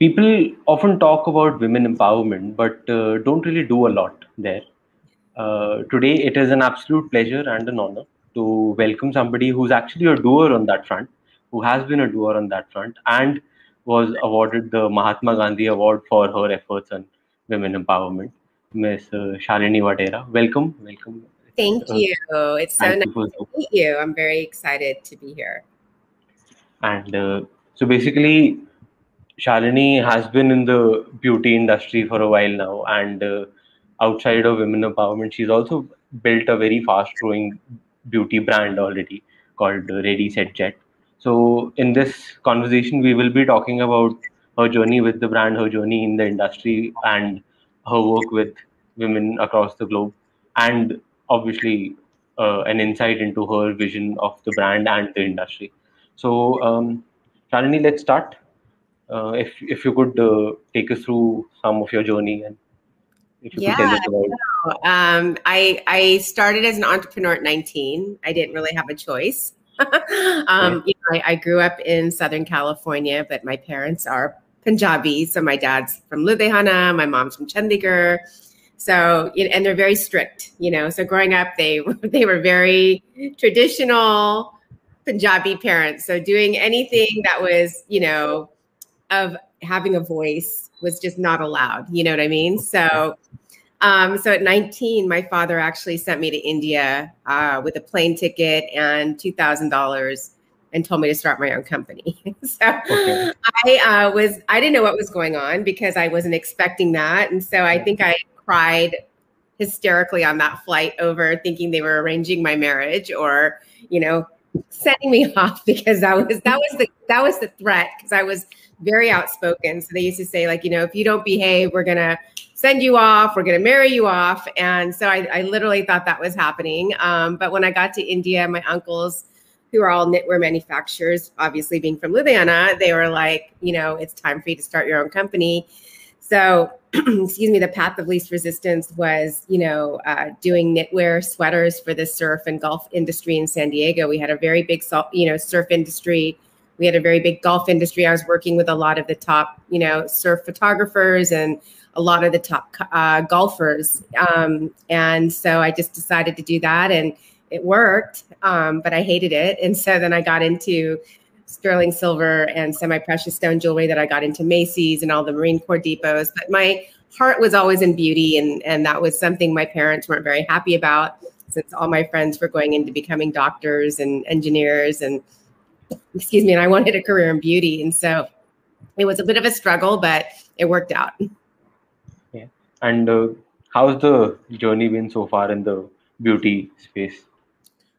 people often talk about women empowerment, but uh, don't really do a lot there. Uh, today, it is an absolute pleasure and an honor to welcome somebody who's actually a doer on that front, who has been a doer on that front, and was awarded the Mahatma Gandhi Award for her efforts on women empowerment, Ms. Uh, Shalini Vadhera. Welcome, welcome. Thank uh, you. It's so nice to meet you. I'm very excited to be here. And uh, so basically, Shalini has been in the beauty industry for a while now, and uh, outside of women empowerment, she's also built a very fast growing beauty brand already called Ready Set Jet. So, in this conversation, we will be talking about her journey with the brand, her journey in the industry, and her work with women across the globe, and obviously uh, an insight into her vision of the brand and the industry. So, um, Shalini, let's start. Uh, if if you could uh, take us through some of your journey and if you yeah, could tell us about. Um, I I started as an entrepreneur at 19. I didn't really have a choice. um, you know, I, I, grew up in Southern California, but my parents are Punjabi. So my dad's from Ludhiana, my mom's from Chandigarh. So, and they're very strict, you know. So growing up, they they were very traditional Punjabi parents. So doing anything that was, you know, of having a voice was just not allowed. You know what I mean? So um, so at 19, my father actually sent me to India uh, with a plane ticket and two thousand dollars, and told me to start my own company. so okay. I uh, was I didn't know what was going on because I wasn't expecting that, and so I think I cried hysterically on that flight over thinking they were arranging my marriage or you know sending me off because that was that was the that was the threat because I was very outspoken. So they used to say like you know if you don't behave, we're gonna send you off, we're going to marry you off. And so I, I literally thought that was happening. Um, but when I got to India, my uncles, who are all knitwear manufacturers, obviously being from Ludhiana, they were like, you know, it's time for you to start your own company. So, excuse me, the path of least resistance was, you know, uh, doing knitwear sweaters for the surf and golf industry in San Diego. We had a very big, you know, surf industry. We had a very big golf industry. I was working with a lot of the top, you know, surf photographers and a lot of the top uh, golfers. Um, and so I just decided to do that and it worked, um, but I hated it. And so then I got into sterling silver and semi precious stone jewelry that I got into Macy's and all the Marine Corps depots. But my heart was always in beauty. And, and that was something my parents weren't very happy about since all my friends were going into becoming doctors and engineers and excuse me and i wanted a career in beauty and so it was a bit of a struggle but it worked out Yeah. and uh, how's the journey been so far in the beauty space?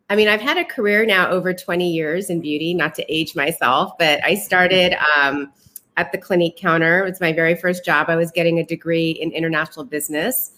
I mean, I've had a career now over 20 years in beauty, not to age myself, but I started um, at the Clinique counter. It was my very first job. I was getting a degree in international business.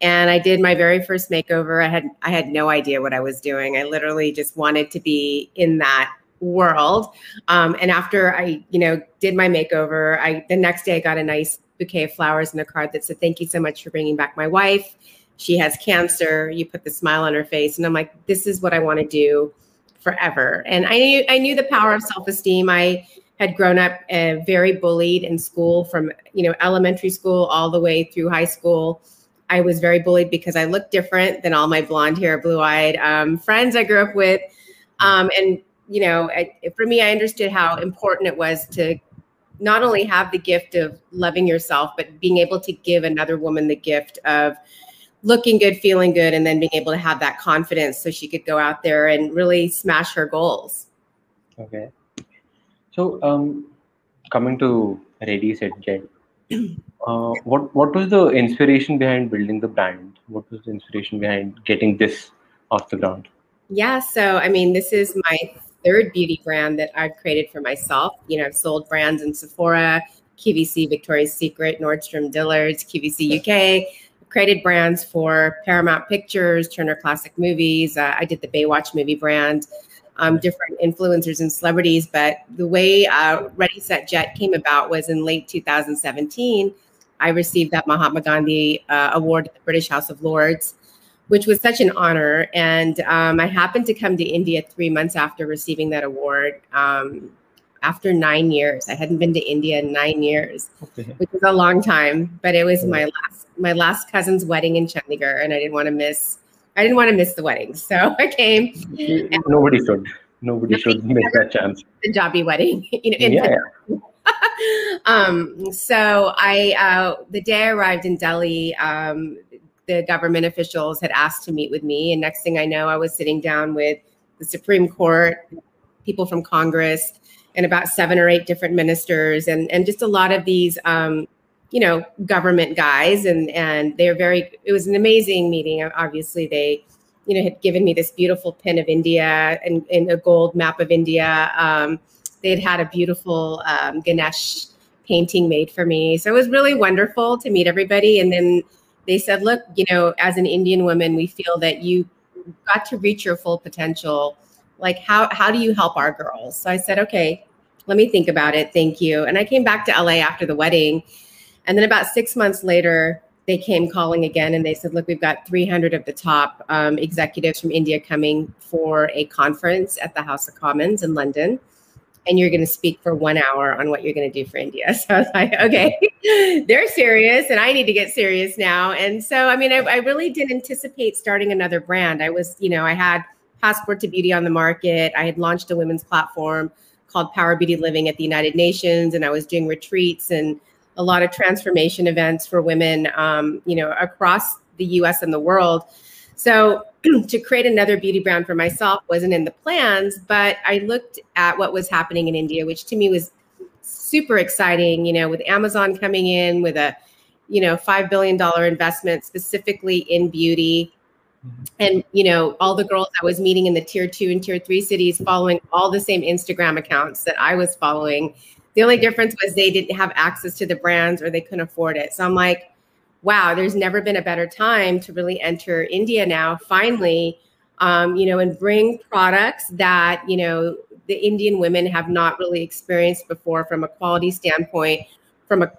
And I did my very first makeover. I had I had no idea what I was doing. I literally just wanted to be in that world. Um, and after I, you know, did my makeover, I the next day I got a nice bouquet of flowers and a card that said, Thank you so much for bringing back my wife. She has cancer. You put the smile on her face. And I'm like, This is what I want to do forever. And I knew, I knew the power of self esteem. I had grown up uh, very bullied in school from you know elementary school all the way through high school i was very bullied because i looked different than all my blonde hair blue eyed um, friends i grew up with um, and you know I, for me i understood how important it was to not only have the gift of loving yourself, but being able to give another woman the gift of looking good, feeling good, and then being able to have that confidence so she could go out there and really smash her goals. Okay. So, um, coming to Ready Set Jet, uh, what what was the inspiration behind building the brand? What was the inspiration behind getting this off the ground? Yeah, so I mean, this is my third beauty brand that I've created for myself. You know, I've sold brands in Sephora, QVC, Victoria's Secret, Nordstrom, Dillard's, QVC UK. created brands for Paramount Pictures, Turner Classic Movies. Uh, I did the Baywatch movie brand, um, different influencers and celebrities. But the way uh, Ready Set Jet came about was in late 2017. I received that Mahatma Gandhi uh, Award at the British House of Lords which was such an honor. And um, I happened to come to India three months after receiving that award. Um, after nine years. I hadn't been to India in nine years, okay. which is a long time. But it was my last my last cousin's wedding in Chandigarh, and I didn't want to miss. I didn't want to miss the wedding, so I came. Nobody should. Nobody should miss that chance. Punjabi wedding, you know. yeah. um, so I, uh, the day I arrived in Delhi, um, the government officials had asked to meet with me, and next thing I know, I was sitting down with the Supreme Court, people from Congress, and about seven or eight different ministers, and and just a lot of these. Um, you know, government guys, and and they're very. It was an amazing meeting. Obviously, they, you know, had given me this beautiful pin of India and, and a gold map of India. Um, they had had a beautiful um, Ganesh painting made for me, so it was really wonderful to meet everybody. And then they said, "Look, you know, as an Indian woman, we feel that you got to reach your full potential. Like, how how do you help our girls?" So I said, "Okay, let me think about it. Thank you." And I came back to LA after the wedding and then about six months later, they came calling again and they said, look, we've got 300 of the top um, executives from India coming for a conference at the House of Commons in London. And you're going to speak for one hour on what you're going to do for India. So I was like, okay, they're serious and I need to get serious now. And so, I mean, I, I really didn't anticipate starting another brand. I was, you know, I had Passport to Beauty on the market. I had launched a women's platform called Power Beauty Living at the United Nations, and I was doing retreats and a lot of transformation events for women, um, you know, across the U.S. and the world. So to create another beauty brand for myself wasn't in the plans, but I looked at what was happening in India, which to me was super exciting. You know, with Amazon coming in with a, you know, five billion dollar investment specifically in beauty. Mm-hmm. And you know, all the girls I was meeting in the tier two and tier three cities following all the same Instagram accounts that I was following the only difference was they didn't have access to the brands or they couldn't afford it. So I'm like, wow, there's never been a better time to really enter India now, finally, um, you know, and bring products that, you know, the Indian women have not really experienced before from a quality standpoint, from a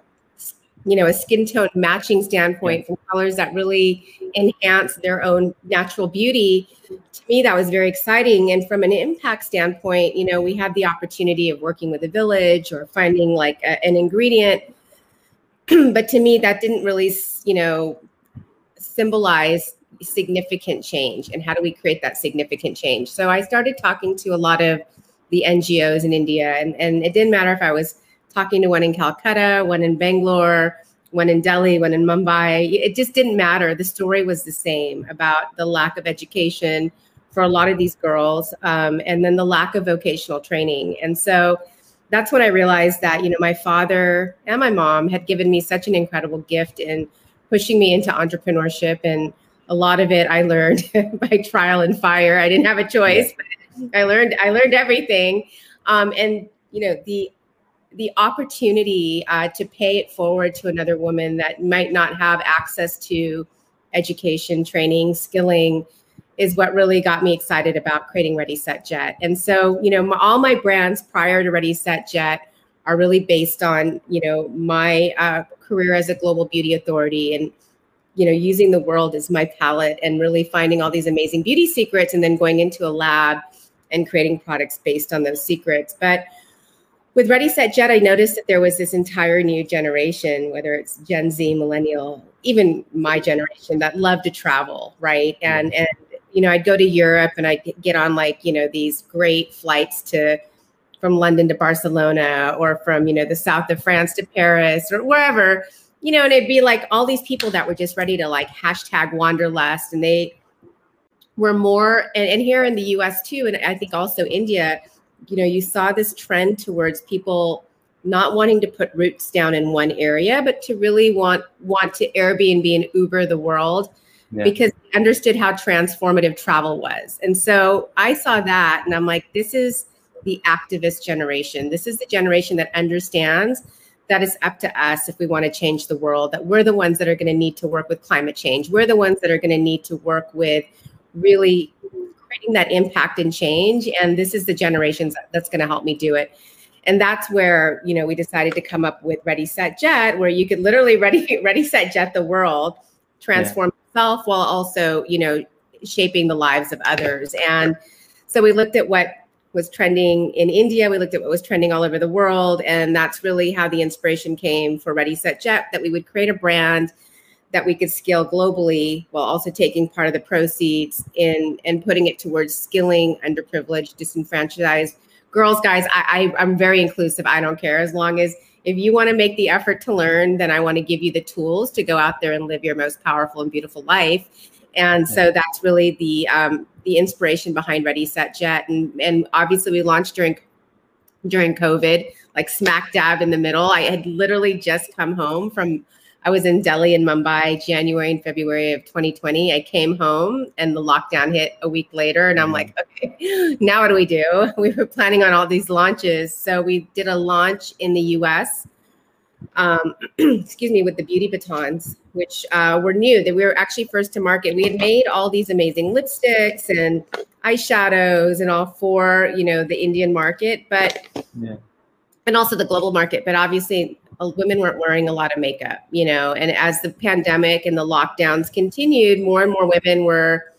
you know a skin tone matching standpoint from colors that really enhance their own natural beauty. To me that was very exciting. And from an impact standpoint you know we had the opportunity of working with a village or finding like a, an ingredient but to me that didn't really you know symbolize significant change and how do we create that significant change. So i started talking to a lot of the ngos in india and, and it didn't matter if i was talking to one in calcutta one in bangalore one in delhi one in mumbai it just didn't matter. The story was the same about the lack of education for a lot of these girls um, and then the lack of vocational training. And so that's when i realized that you know my father and my mom had given me such an incredible gift in pushing me into entrepreneurship and a lot of it i learned by trial and fire. I didn't have a choice i learned i learned everything. Um, and you know the the opportunity uh, to pay it forward to another woman that might not have access to education training skilling is what really got me excited about creating Ready Set Jet. And so, you know, my, all my brands prior to Ready Set Jet are really based on, you know, my uh, career as a global beauty authority and, you know, using the world as my palette and really finding all these amazing beauty secrets and then going into a lab and creating products based on those secrets. But with Ready Set Jet, I noticed that there was this entire new generation, whether it's Gen Z, millennial, even my generation, that love to travel, right? And and you know, I'd go to Europe and I'd get on like, you know, these great flights to from London to Barcelona or from, you know, the south of France to Paris or wherever, you know, and it'd be like all these people that were just ready to like hashtag wanderlust and they were more, and, and here in the US too, and I think also India, you know, you saw this trend towards people not wanting to put roots down in one area, but to really want want to Airbnb and Uber the world yeah. because I understood how transformative travel was. And so I saw that and I'm like, this is the activist generation. This is the generation that understands that it's up to us if we want to change the world, that we're the ones that are going to need to work with climate change. We're the ones that are going to need to work with really creating that impact and change. And this is the generations that's going to help me do it. And that's where, you know, we decided to come up with Ready Set Jet, where you could literally ready, ready set jet the world, transform yeah while also, you know, shaping the lives of others. And so we looked at what was trending in India. We looked at what was trending all over the world. And that's really how the inspiration came for Ready Set Jet that we would create a brand that we could scale globally while also taking part of the proceeds in and putting it towards skilling underprivileged, disenfranchised girls, guys. I, I I'm very inclusive. I don't care as long as if you want to make the effort to learn, then I want to give you the tools to go out there and live your most powerful and beautiful life. And so that's really the um, the inspiration behind Ready Set Jet. And and obviously we launched during during COVID, like smack dab in the middle. I had literally just come home from I was in Delhi and Mumbai January and February of 2020. I came home and the lockdown hit a week later. And I'm like, okay, now what do we do? We were planning on all these launches. So we did a launch in the US, um, excuse me, with the beauty batons, which uh, were new that we were actually first to market. We had made all these amazing lipsticks and eyeshadows and all for, you know, the Indian market, but yeah. and also the global market. But obviously women weren't wearing a lot of makeup, you know, and as the pandemic and the lockdowns continued, more and more women were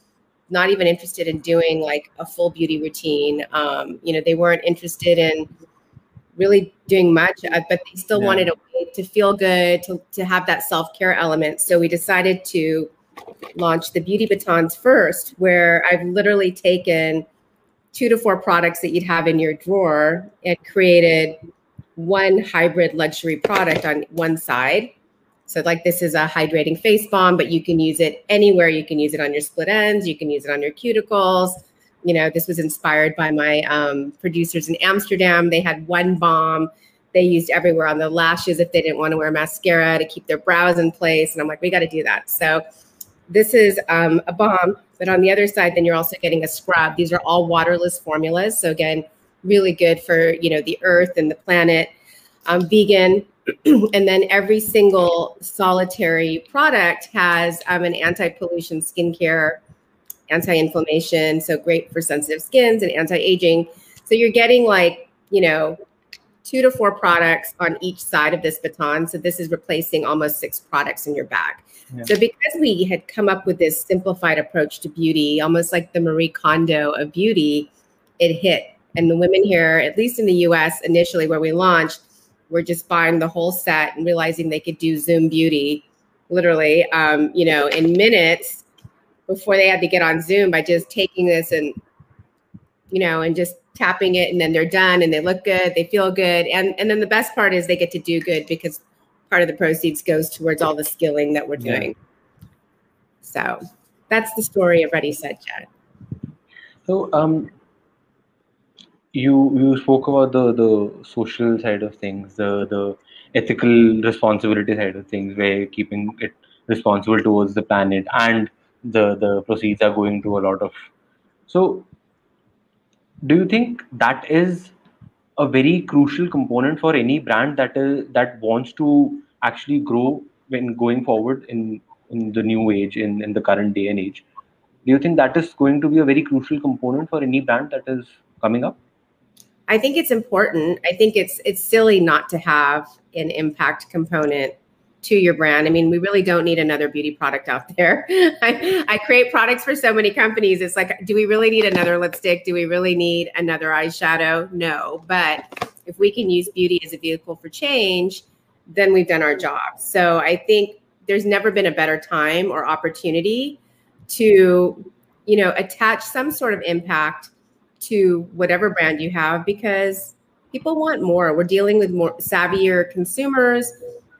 not even interested in doing like a full beauty routine. Um, you know, they weren't interested in really doing much, uh, but they still wanted a way to feel good, to, to have that self care element. So we decided to launch the beauty batons first, where I've literally taken two to four products that you'd have in your drawer and created one hybrid luxury product on one side. So like this is a hydrating face balm, but you can use it anywhere. You can use it on your split ends. You can use it on your cuticles. You know, this was inspired by my um, producers in Amsterdam. They had one balm they used everywhere on the lashes if they didn't want to wear mascara to keep their brows in place. And I'm like, we got to do that. So this is um, a balm, but on the other side, then you're also getting a scrub. These are all waterless formulas. So again, really good for you know the earth and the planet. Um, vegan and then every single solitary product has um, an anti-pollution skincare anti-inflammation so great for sensitive skins and anti-aging. So you're getting like you know two to four products on each side of this baton. So this is replacing almost six products in your bag. Yeah. so because we had come up with this simplified approach to beauty almost like the marie kondo of beauty it hit and the women here, at least in the US initially where we launched, were just buying the whole set and realizing they could do Zoom beauty literally, um, you know, in minutes before they had to get on Zoom by just taking this and, you know, and just tapping it and then they're done and they look good, they feel good. And, and then the best part is they get to do good because part of the proceeds goes towards all the skilling that we're doing. Yeah. So that's the story of Ready Set Jet. So um, you you spoke about the the social side of things, the the ethical responsibility side of things, where keeping it responsible towards the planet and the the proceeds are going to a lot of. So, do you think that is a very crucial component for any brand that is that wants to actually grow when going forward in in the new age in in the current day and age? Do you think that is going to be a very crucial component for any brand that is coming up? I think it's important. I think it's it's silly not to have an impact component to your brand. I mean, we really don't need another beauty product out there. I, I, create products for so many companies. It's like, do we really need another lipstick? Do we really need another eyeshadow? No. But if we can use beauty as a vehicle for change, then we've done our job. So I think there's never been a better time or opportunity to, you know, attach some sort of impact to whatever brand you have because people want more. We're dealing with more savvier consumers.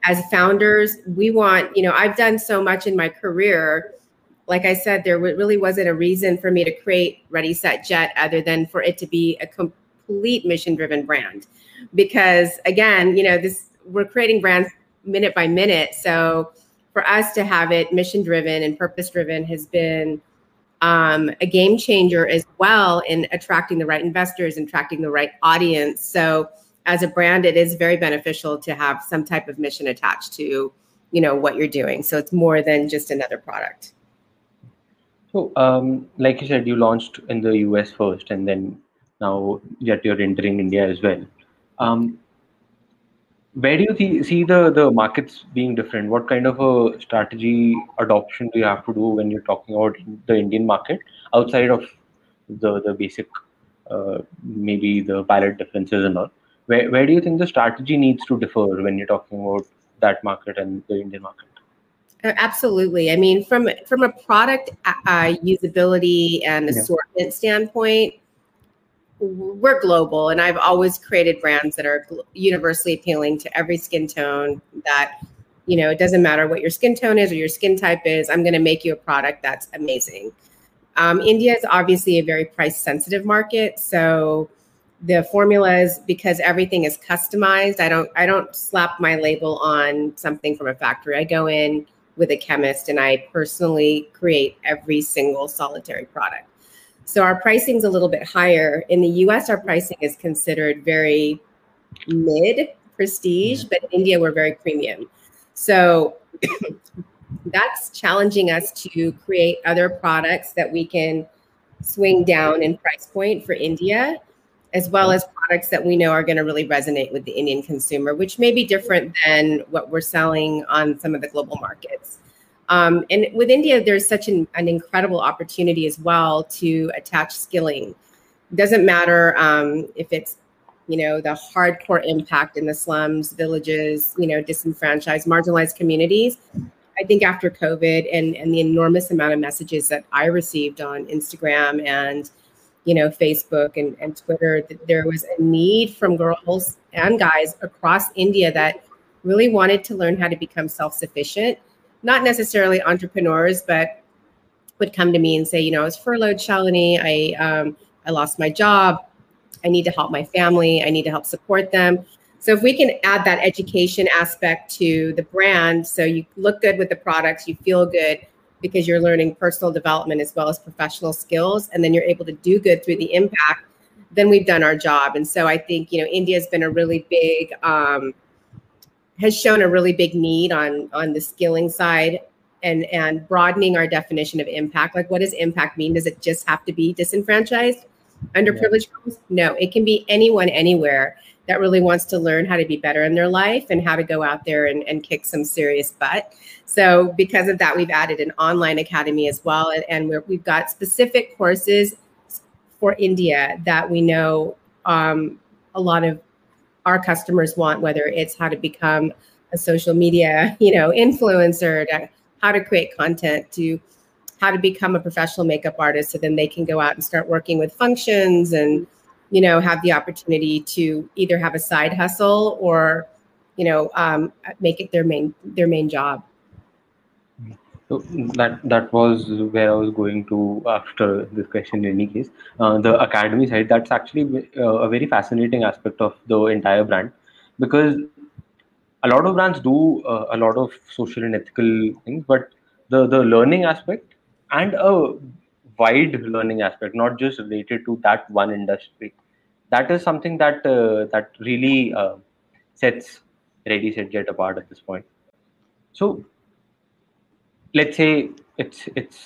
As founders, we want, you know, I've done so much in my career. Like I said, there really wasn't a reason for me to create Ready Set Jet other than for it to be a complete mission driven brand. Because again, you know, this we're creating brands minute by minute. So for us to have it mission driven and purpose driven has been um, a game changer as well in attracting the right investors and attracting the right audience. So as a brand, it is very beneficial to have some type of mission attached to, you know, what you're doing. So it's more than just another product. So, um, like you said, you launched in the US first, and then now yet you're entering India as well. Um, where do you th- see the the markets being different what kind of a strategy adoption do you have to do when you're talking about the indian market outside of the the basic uh, maybe the pilot differences and all. Where, where do you think the strategy needs to differ when you're talking about that market and the Indian market? Uh, absolutely. I mean, from from a product uh, uh usability and assortment yeah. standpoint, we're global, and I've always created brands that are universally appealing to every skin tone. That you know, it doesn't matter what your skin tone is or your skin type is. I'm going to make you a product that's amazing. Um, India is obviously a very price sensitive market, so the formulas because everything is customized. I don't I don't slap my label on something from a factory. I go in with a chemist and I personally create every single solitary product. So our pricing is a little bit higher. In the US, our pricing is considered very mid prestige, mm-hmm. but in India, we're very premium. So that's challenging us to create other products that we can swing down in price point for India, as well as products that we know are going to really resonate with the Indian consumer, which may be different than what we're selling on some of the global markets. Um, and with India, there's such an, an, incredible opportunity as well to attach skilling. Doesn't matter um, if it's you know the hardcore impact in the slums, villages, you know, disenfranchised, marginalized communities. I think after COVID and, and the enormous amount of messages that I received on Instagram and you know Facebook and, and Twitter, there was a need from girls and guys across India that really wanted to learn how to become self-sufficient, not necessarily entrepreneurs, but would come to me and say, you know, I was furloughed, Shalini, I um, I lost my job, I need to help my family, I need to help support them. So if we can add that education aspect to the brand, so you look good with the products, you feel good because you're learning personal development as well as professional skills, and then you're able to do good through the impact, then we've done our job. And so I think you know India's been a really big um, has shown a really big need on on the skilling side and and broadening our definition of impact. Like, what does impact mean? Does it just have to be disenfranchised, underprivileged? Yeah. No, it can be anyone, anywhere that really wants to learn how to be better in their life and how to go out there and, and kick some serious butt. So, because of that, we've added an online academy as well. And, and we have got specific courses for India that we know um, a lot of our customers want, whether it's how to become a social media, you know, influencer, to how to create content, to how to become a professional makeup artist, so then they can go out and start working with functions and you know, have the opportunity to either have a side hustle or, you know, um, make it their main their main job. So that that was where I was going to after this question. In any case, uh, the academy side that's actually uh, a very fascinating aspect of the entire brand because a lot of brands do uh, a lot of social and ethical things, but the the learning aspect and a wide learning aspect, not just related to that one industry. That is something that uh, that really uh, sets Ready Set Jet apart at this point. So, let's say it's it's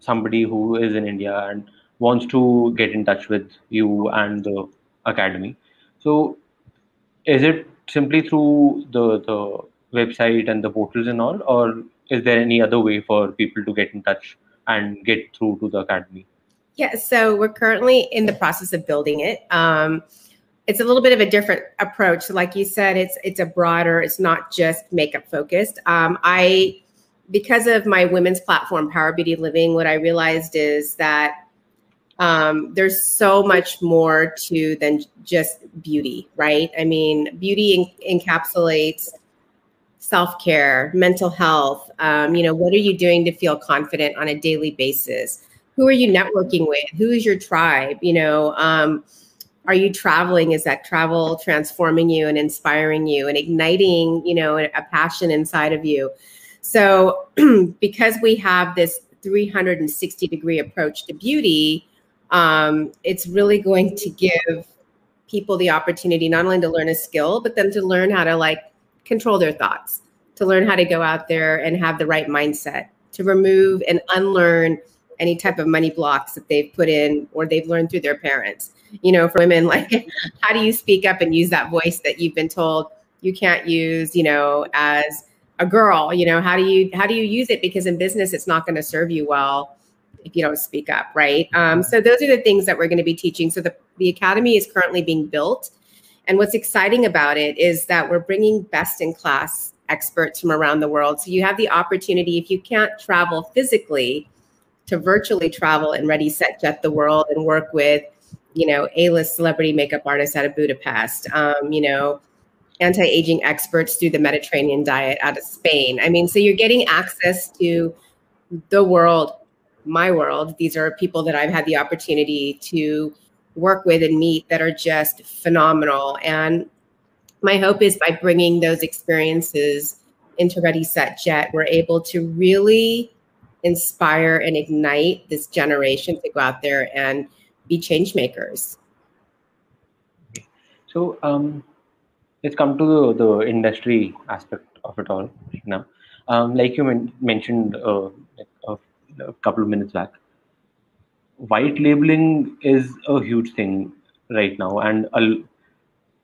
somebody who is in India and wants to get in touch with you and the academy. So, is it simply through the the website and the portals and all, or is there any other way for people to get in touch and get through to the academy? Yeah, so we're currently in the process of building it. Um, it's a little bit of a different approach. Like you said, it's it's a broader. It's not just makeup focused. Um, I because of my women's platform, Power Beauty Living, what I realized is that um, there's so much more to than just beauty, right? I mean, beauty encapsulates self care, mental health. Um, you know, what are you doing to feel confident on a daily basis? Who are you networking with? Who is your tribe? You know, um, are you traveling? Is that travel transforming you and inspiring you and igniting, you know, a passion inside of you? So, because we have this 360 degree approach to beauty, um, it's really going to give people the opportunity not only to learn a skill, but then to learn how to like control their thoughts, to learn how to go out there and have the right mindset, to remove and unlearn any type of money blocks that they've put in or they've learned through their parents. You know, for women, like how do you speak up and use that voice that you've been told you can't use, you know, as a girl, you know, how do you how do you use it because in business it's not going to serve you well if you don't speak up, right? Um, so those are the things that we're going to be teaching. So the, the academy is currently being built. And what's exciting about it is that we're bringing best in class experts from around the world. So you have the opportunity, if you can't travel physically, to virtually travel and ready, set, jet the world and work with, you know, A-list celebrity makeup artists out of Budapest, um, you know, anti-aging experts through the Mediterranean diet out of Spain. I mean, so you're getting access to the world my world. These are people that I've had the opportunity to work with and meet that are just phenomenal. And my hope is by bringing those experiences into Ready Set Jet, we're able to really inspire and ignite this generation to go out there and be change makers. So um, let's come to the, the industry aspect of it all now. Um, like you men- mentioned uh, a a couple of minutes back. White labeling is a huge thing right now, and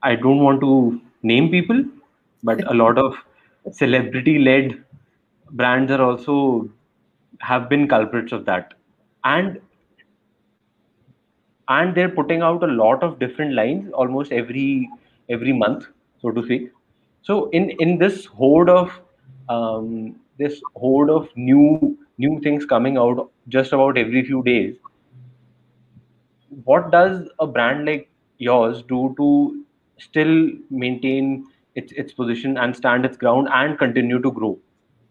I don't want to name people, but a lot of celebrity-led brands are also have been culprits of that, and and they're putting out a lot of different lines almost every every month, so to speak. So in in this horde of um, this horde of new new things coming out just about every few days what does a brand like yours do to still maintain its its position and stand its ground and continue to grow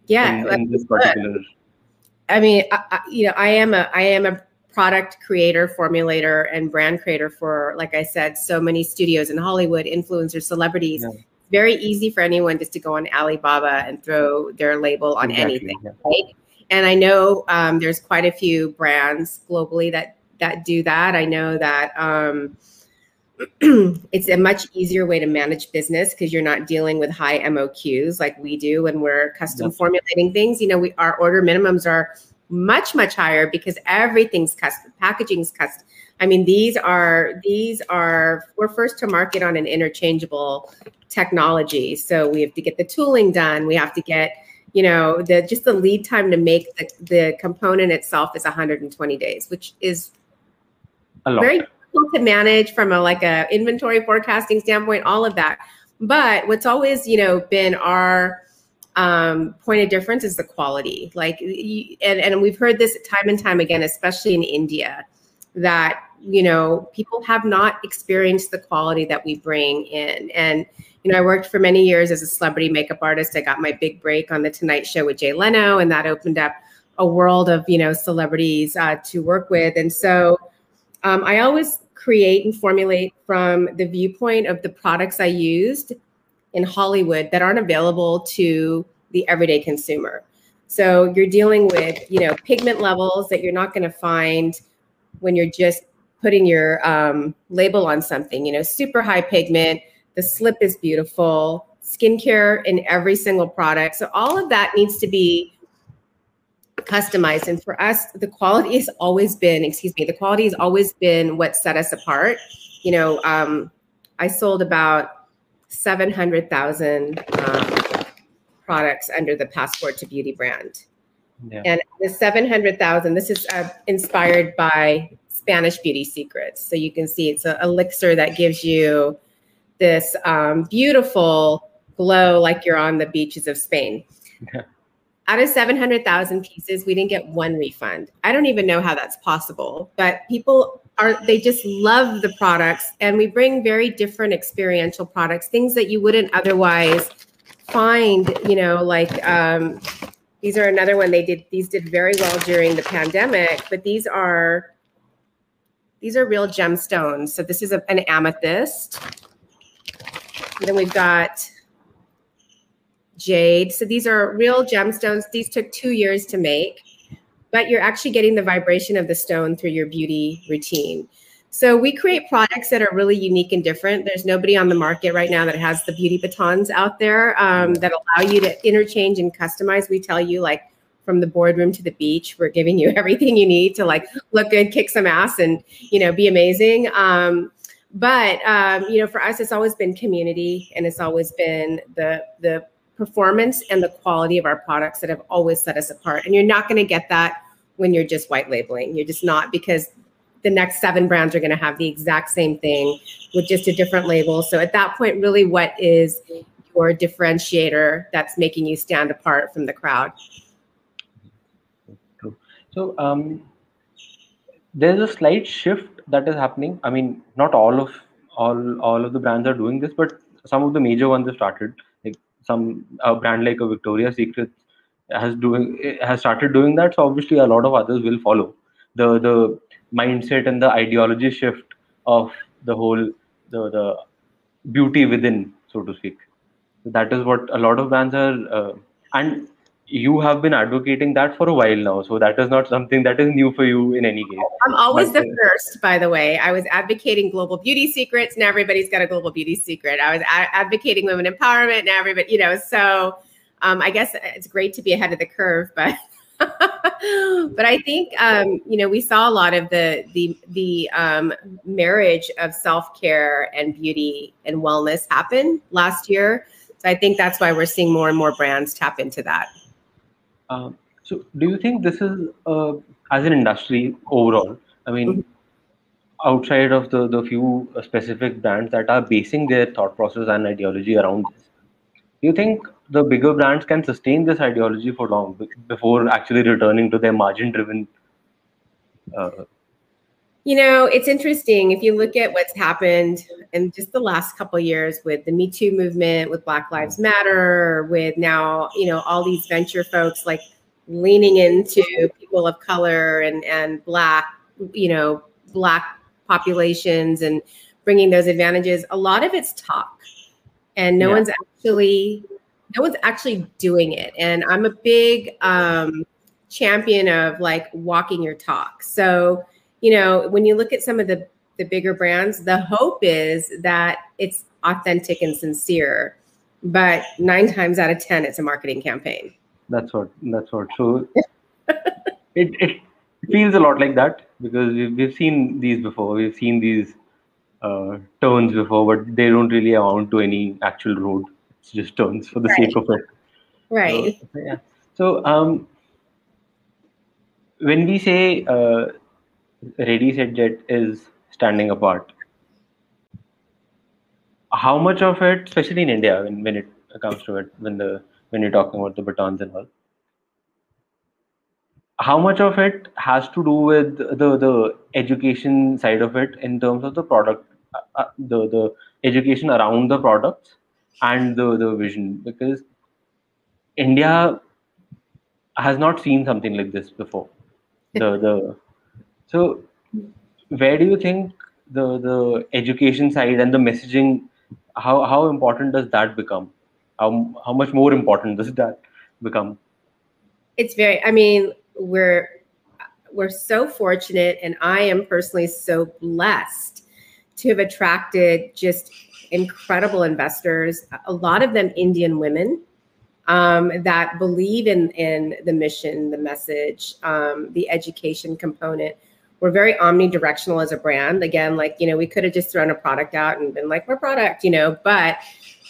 yeah in, in this particular i mean I, I, you know i am a i am a product creator formulator and brand creator for like i said so many studios in hollywood influencers celebrities yeah. very easy for anyone just to go on alibaba and throw their label on exactly, anything yeah. right and I know um, there's quite a few brands globally that that do that. I know that um, it's a much easier way to manage business because you're not dealing with high MOQs like we do when we're custom formulating things. You know, we our order minimums are much much higher because everything's custom, packaging's custom. I mean, these are these are we're first to market on an interchangeable technology, so we have to get the tooling done. We have to get you know the just the lead time to make the, the component itself is 120 days which is very difficult to manage from a like a inventory forecasting standpoint all of that but what's always you know been our um, point of difference is the quality like and, and we've heard this time and time again especially in india that you know people have not experienced the quality that we bring in and you know, I worked for many years as a celebrity makeup artist. I got my big break on the Tonight Show with Jay Leno, and that opened up a world of you know celebrities uh, to work with. And so, um, I always create and formulate from the viewpoint of the products I used in Hollywood that aren't available to the everyday consumer. So you're dealing with you know pigment levels that you're not going to find when you're just putting your um, label on something. You know, super high pigment the slip is beautiful, skincare in every single product. So all of that needs to be customized. And for us, the quality has always been, excuse me, the quality has always been what set us apart. You know, um, I sold about 700,000 um, products under the Passport to Beauty brand. Yeah. And the 700,000, this is uh, inspired by Spanish beauty secrets. So you can see it's an elixir that gives you this um, beautiful glow like you're on the beaches of Spain. Okay. Out of 700,000 pieces, we didn't get one refund. I don't even know how that's possible, but people are, they just love the products. And we bring very different experiential products, things that you wouldn't otherwise find, you know, like um, these are another one they did, these did very well during the pandemic, but these are, these are real gemstones. So this is a, an amethyst. And then we've got jade. So these are real gemstones. These took two years to make, but you're actually getting the vibration of the stone through your beauty routine. So we create products that are really unique and different. There's nobody on the market right now that has the beauty batons out there um, that allow you to interchange and customize. We tell you like from the boardroom to the beach, we're giving you everything you need to like look good, kick some ass, and you know be amazing. Um, but um, you know, for us, it's always been community, and it's always been the the performance and the quality of our products that have always set us apart. And you're not going to get that when you're just white labeling. You're just not because the next seven brands are going to have the exact same thing with just a different label. So at that point, really, what is your differentiator that's making you stand apart from the crowd? So um, there's a slight shift that is happening. I mean, not all of all all of the brands are doing this, but some of the major ones have started. Some a brand like a Victoria's Secret has doing has started doing that. So obviously, a lot of others will follow. The the mindset and the ideology shift of the whole the the beauty within, so to speak. That is what a lot of brands are, uh, and you have been advocating that for a while now. So that is not something that is new for you in any case. I'm always but, the first, by the way. I was advocating global beauty secrets. Now everybody's got a global beauty secret. I was a- advocating women empowerment. Now everybody, you know, so um, I guess it's great to be ahead of the curve, but. but I think um, you know we saw a lot of the the the um, marriage of self care and beauty and wellness happen last year. So I think that's why we're seeing more and more brands tap into that. Um, so, do you think this is uh, as an industry overall? I mean, mm-hmm. outside of the the few specific brands that are basing their thought process and ideology around this, do you think the bigger brands can sustain this ideology for long before actually returning to their margin driven? Uh, you know, it's interesting if you look at what's happened in just the last couple years with the Me Too movement, with Black Lives Matter, with now, you know, all these venture folks like leaning into people of color and and black, you know, black populations and bringing those advantages. A lot of it's talk. And no yeah. one's actually no one's actually doing it. And I'm a big um champion of like walking your talk. So you know, when you look at some of the the bigger brands, the hope is that it's authentic and sincere, but nine times out of ten, it's a marketing campaign. That's what. That's what. So it it feels a lot like that because we've, we've seen these before. We've seen these uh, turns before, but they don't really amount to any actual road. It's just turns for the right. sake of it. Right. So, yeah. So um, when we say uh, Ready Set Jet is standing apart. How much of it, especially in India, when, when it comes to it, when the when you're talking about the batons and all, how much of it has to do with the the education side of it in terms of the product, uh, uh the the education around the products and the the vision because India has not seen something like this before. The the so, where do you think the the education side and the messaging how how important does that become? How how much more important does that become? It's very. I mean, we're we're so fortunate, and I am personally so blessed to have attracted just incredible investors. A lot of them Indian women um, that believe in in the mission, the message, um, the education component we're very omnidirectional as a brand. Again, like, you know, we could have just thrown a product out and been like, we're product, you know, but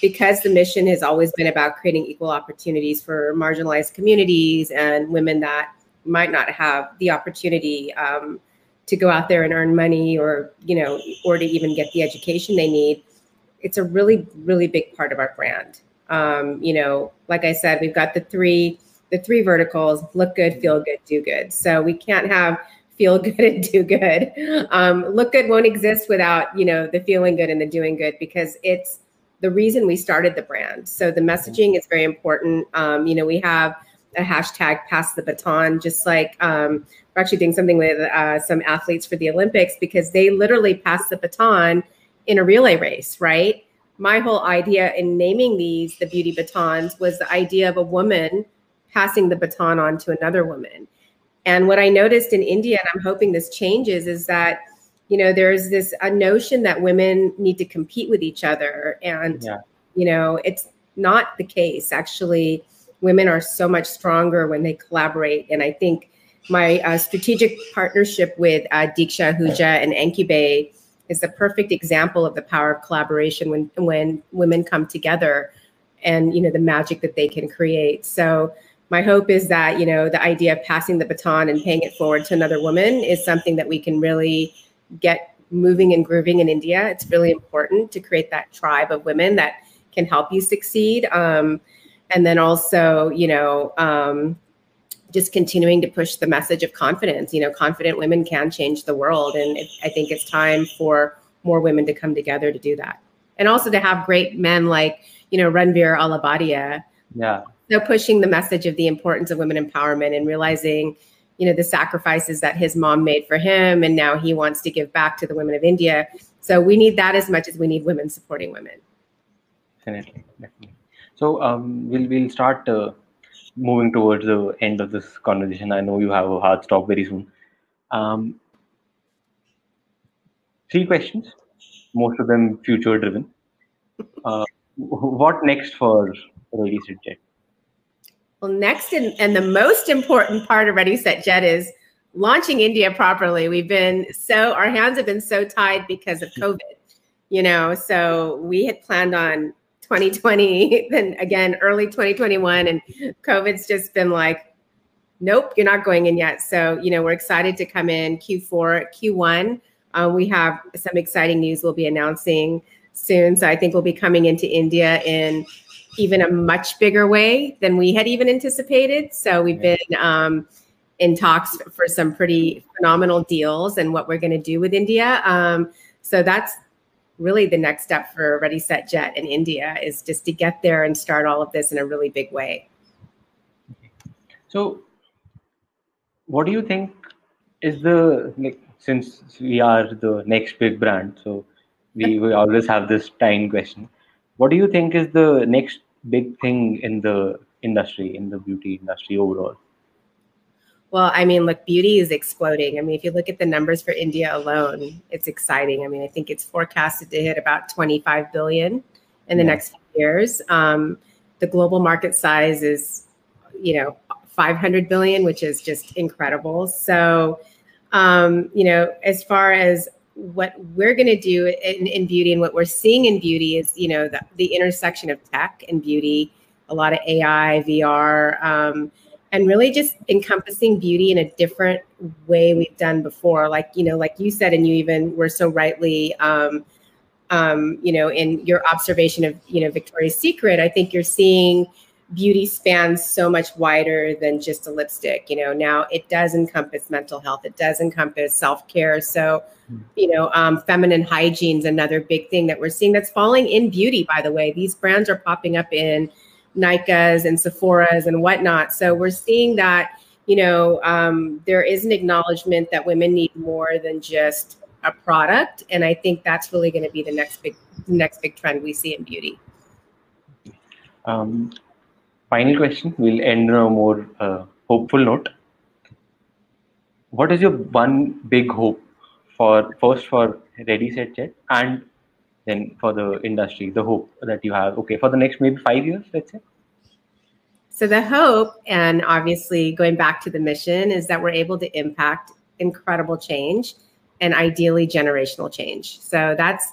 because the mission has always been about creating equal opportunities for marginalized communities and women that might not have the opportunity um, to go out there and earn money or, you know, or to even get the education they need, it's a really, really big part of our brand. Um, you know, like I said, we've got the three, the three verticals, look good, feel good, do good. So we can't have feel good and do good. Um, look good won't exist without you know the feeling good and the doing good because it's the reason we started the brand. So the messaging is very important. Um, you know, we have a hashtag pass the baton, just like um, we're actually doing something with uh, some athletes for the Olympics because they literally pass the baton in a relay race, right? My whole idea in naming these the beauty batons was the idea of a woman passing the baton on to another woman. And what I noticed in India, and I'm hoping this changes, is that you know there's this a notion that women need to compete with each other, and yeah. you know it's not the case. Actually, women are so much stronger when they collaborate, and I think my uh, strategic partnership with uh, Diksha Ahuja and Incubate is the perfect example of the power of collaboration when when women come together and you know the magic that they can create so my hope is that you know the idea of passing the baton and paying it forward to another woman is something that we can really get moving and grooving in India. It's really important to create that tribe of women that can help you succeed. Um, and then also, you know, um, just continuing to push the message of confidence. You know, confident women can change the world, and it, I think it's time for more women to come together to do that, and also to have great men like you know Ranveer Allahbadia. Yeah. So pushing the message of the importance of women empowerment and realizing, you know, the sacrifices that his mom made for him, and now he wants to give back to the women of India. So we need that as much as we need women supporting women. Definitely, definitely. So um, we'll we'll start. Uh, moving towards the end of this conversation, I know you have a hard stop very soon. Um, three questions, most of them future driven. Uh, what next for Set Jet? Well, next and, and the most important part of Ready Set Jet is launching India properly. We've been so, our hands have been so tied because of COVID, you know, so we had planned on 2020, then again, early 2021. And COVID's just been like, nope, you're not going in yet. So, you know, we're excited to come in Q4, Q1. Uh, we have some exciting news we'll be announcing soon. So I think we'll be coming into India in even a much bigger way than we had even anticipated. So we've been um, in talks for some pretty phenomenal deals and what we're going to do with India. Um, so that's really the next step for Ready Set Jet in India is just to get there and start all of this in a really big way. So, what do you think is the like since we are the next big brand, so we, we always have this time question. What do you think is the next big thing in the industry, in the beauty industry overall? Well, I mean, look, beauty is exploding. I mean, if you look at the numbers for India alone, it's exciting. I mean, I think it's forecasted to hit about 25 billion in the yeah. next few years. Um, the global market size is, you know, 500 billion, which is just incredible. So, um, you know, as far as what we're going to do in, in, beauty and what we're seeing in beauty is, you know, the, the intersection of tech and beauty, a lot of AI, VR. Um, and really just encompassing beauty in a different way we've done before. Like, you know, like you said, and you even were so rightly, um, um, you know, in your observation of, you know, Victoria's Secret, I think you're seeing beauty spans so much wider than just a lipstick. You know, now it does encompass mental health, it does encompass self care. So, hmm. you know, um, feminine hygiene is another big thing that we're seeing that's falling in beauty, by the way. These brands are popping up in Nykaas and Sephora's and whatnot. So we're seeing that, you know, um, there is an acknowledgement that women need more than just a product, and I think that's really going to be the next big next big trend we see in beauty. Um, final question. We'll end on a more uh, hopeful note. What is your one big hope for first for Ready Set Jet and then for the industry, the hope that you have, okay, for the next maybe five years, let's say? So the hope, and obviously going back to the mission, is that we're able to impact incredible change and ideally generational change. So that's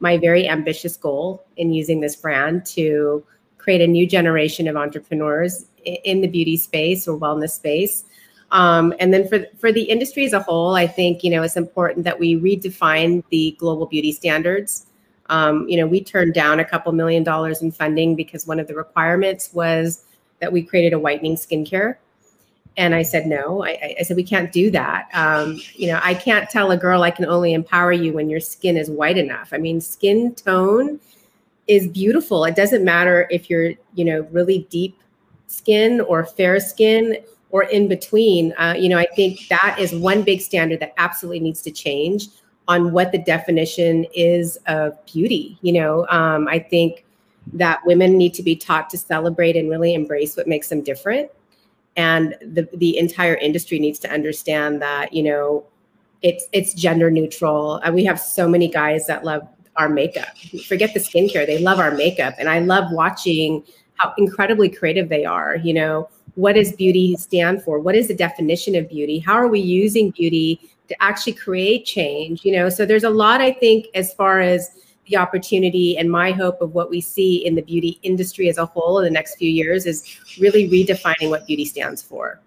my very ambitious goal in using this brand to create a new generation of entrepreneurs in the beauty space or wellness space. Um, and then for for the industry as a whole, I think you know it's important that we redefine the global beauty standards. Um, you know, we turned down a couple million dollars in funding because one of the requirements was that we created a whitening skincare. And I said, no, I, I said, we can't do that. Um, you know, I can't tell a girl I can only empower you when your skin is white enough. I mean, skin tone is beautiful. It doesn't matter if you're, you know, really deep skin or fair skin or in between. Uh, you know, I think that is one big standard that absolutely needs to change on what the definition is of beauty. You know, um, I think that women need to be taught to celebrate and really embrace what makes them different. And the, the entire industry needs to understand that, you know, it's it's gender neutral. And we have so many guys that love our makeup. Forget the skincare. They love our makeup. And I love watching how incredibly creative they are. You know, what does beauty stand for? What is the definition of beauty? How are we using beauty to actually create change? You know, so there's a lot, I think, as far as the opportunity and my hope of what we see in the beauty industry as a whole in the next few years is really redefining what beauty stands for.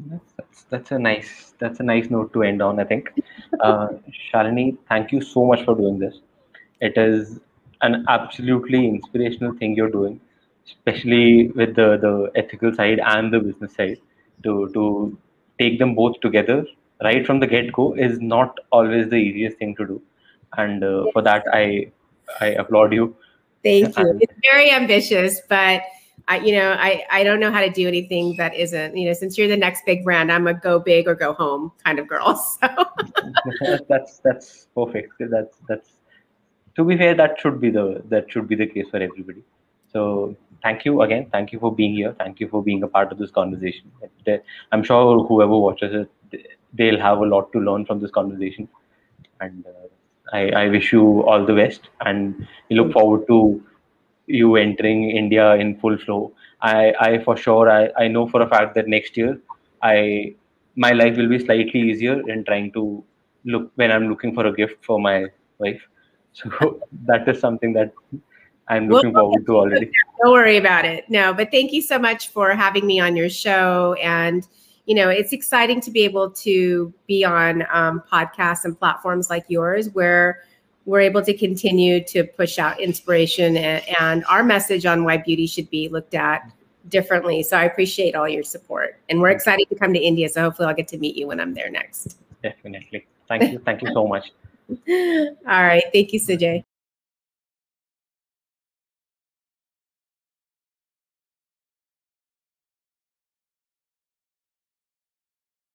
That's, that's a nice that's a nice note to end on. I think, uh, Shalini, thank you so much for doing this. It is an absolutely inspirational thing you're doing, especially with the the ethical side and the business side. To to take them both together right from the get go is not always the easiest thing to do and uh, for that i i applaud you thank you it's very ambitious but I, you know, I, I don't know how to do anything that isn't, you know, since you're the next big brand, I'm a go big or go home kind of girl. So that's that's perfect. That's that's to be fair, that should be the that should be the case for everybody. So thank you again. Thank you for being here. Thank you for being a part of this conversation. I'm sure whoever watches it, they'll have a lot to learn from this conversation. And uh, I, I wish you all the best and we look forward to you entering India in full flow. I, I for sure I, I know for a fact that next year I my life will be slightly easier in trying to look when I'm looking for a gift for my wife. So that is something that I'm looking well, forward to already. Don't worry about it. No, but thank you so much for having me on your show and you know, it's exciting to be able to be on um, podcasts and platforms like yours where we're able to continue to push out inspiration and, and, our message on why beauty should be looked at differently. So I appreciate all your support. And we're excited to come to India. So hopefully I'll get to meet you when I'm there next. Definitely. Thank you. Thank you so much. all right. Thank you, Sujay.